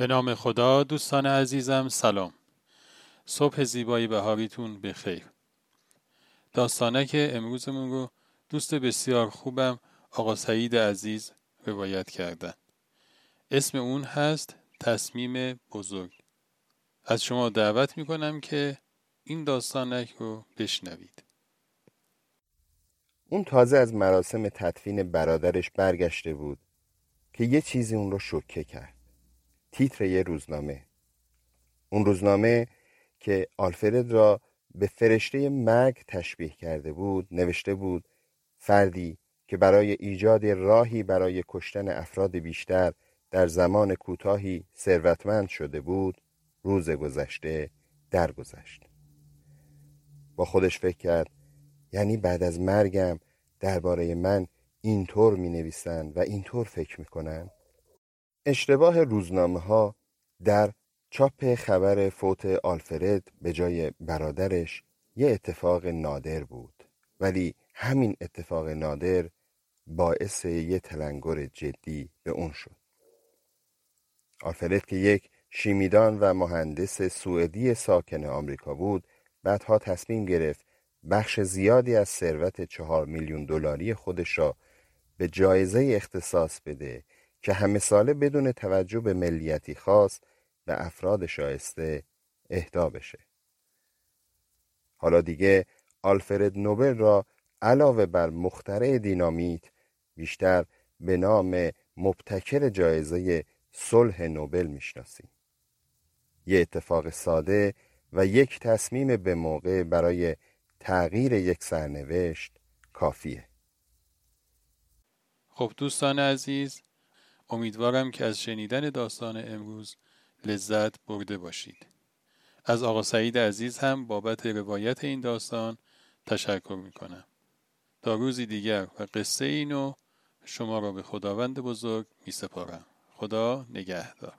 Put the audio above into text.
به نام خدا دوستان عزیزم سلام. صبح زیبایی بهاریتون به خیر که امروزمون رو دوست بسیار خوبم آقا سعید عزیز روایت کردن. اسم اون هست تصمیم بزرگ. از شما دعوت می‌کنم که این داستانک رو بشنوید. اون تازه از مراسم تدفین برادرش برگشته بود که یه چیزی اون رو شکه کرد. تیتر یه روزنامه. اون روزنامه که آلفرد را به فرشته مرگ تشبیه کرده بود نوشته بود فردی که برای ایجاد راهی برای کشتن افراد بیشتر در زمان کوتاهی ثروتمند شده بود روز گذشته درگذشت. با خودش فکر کرد یعنی بعد از مرگم درباره من اینطور می نویسند و اینطور فکر می کنند؟ اشتباه روزنامه ها در چاپ خبر فوت آلفرد به جای برادرش یه اتفاق نادر بود. ولی همین اتفاق نادر باعث یه تلنگر جدی به اون شد. آلفرد که یک شیمیدان و مهندس سوئدی ساکن آمریکا بود بعدها تصمیم گرفت بخش زیادی از ثروت چهار میلیون دلاری خودش را به جایزه اختصاص بده که همه ساله بدون توجه به ملیتی خاص به افراد شایسته اهدا بشه. حالا دیگه آلفرد نوبل را علاوه بر مخترع دینامیت بیشتر به نام مبتکر جایزه صلح نوبل می‌شناسیم. یه اتفاق ساده و یک تصمیم به موقع برای تغییر یک سرنوشت کافیه. خب دوستان عزیز امیدوارم که از شنیدن داستان امروز لذت برده باشید. از آقا سعید عزیز هم بابت روایت این داستان تشکر می کنم تا روزی دیگر و قصه اینو شما را به خداوند بزرگ می سپارم خدا نگهدار.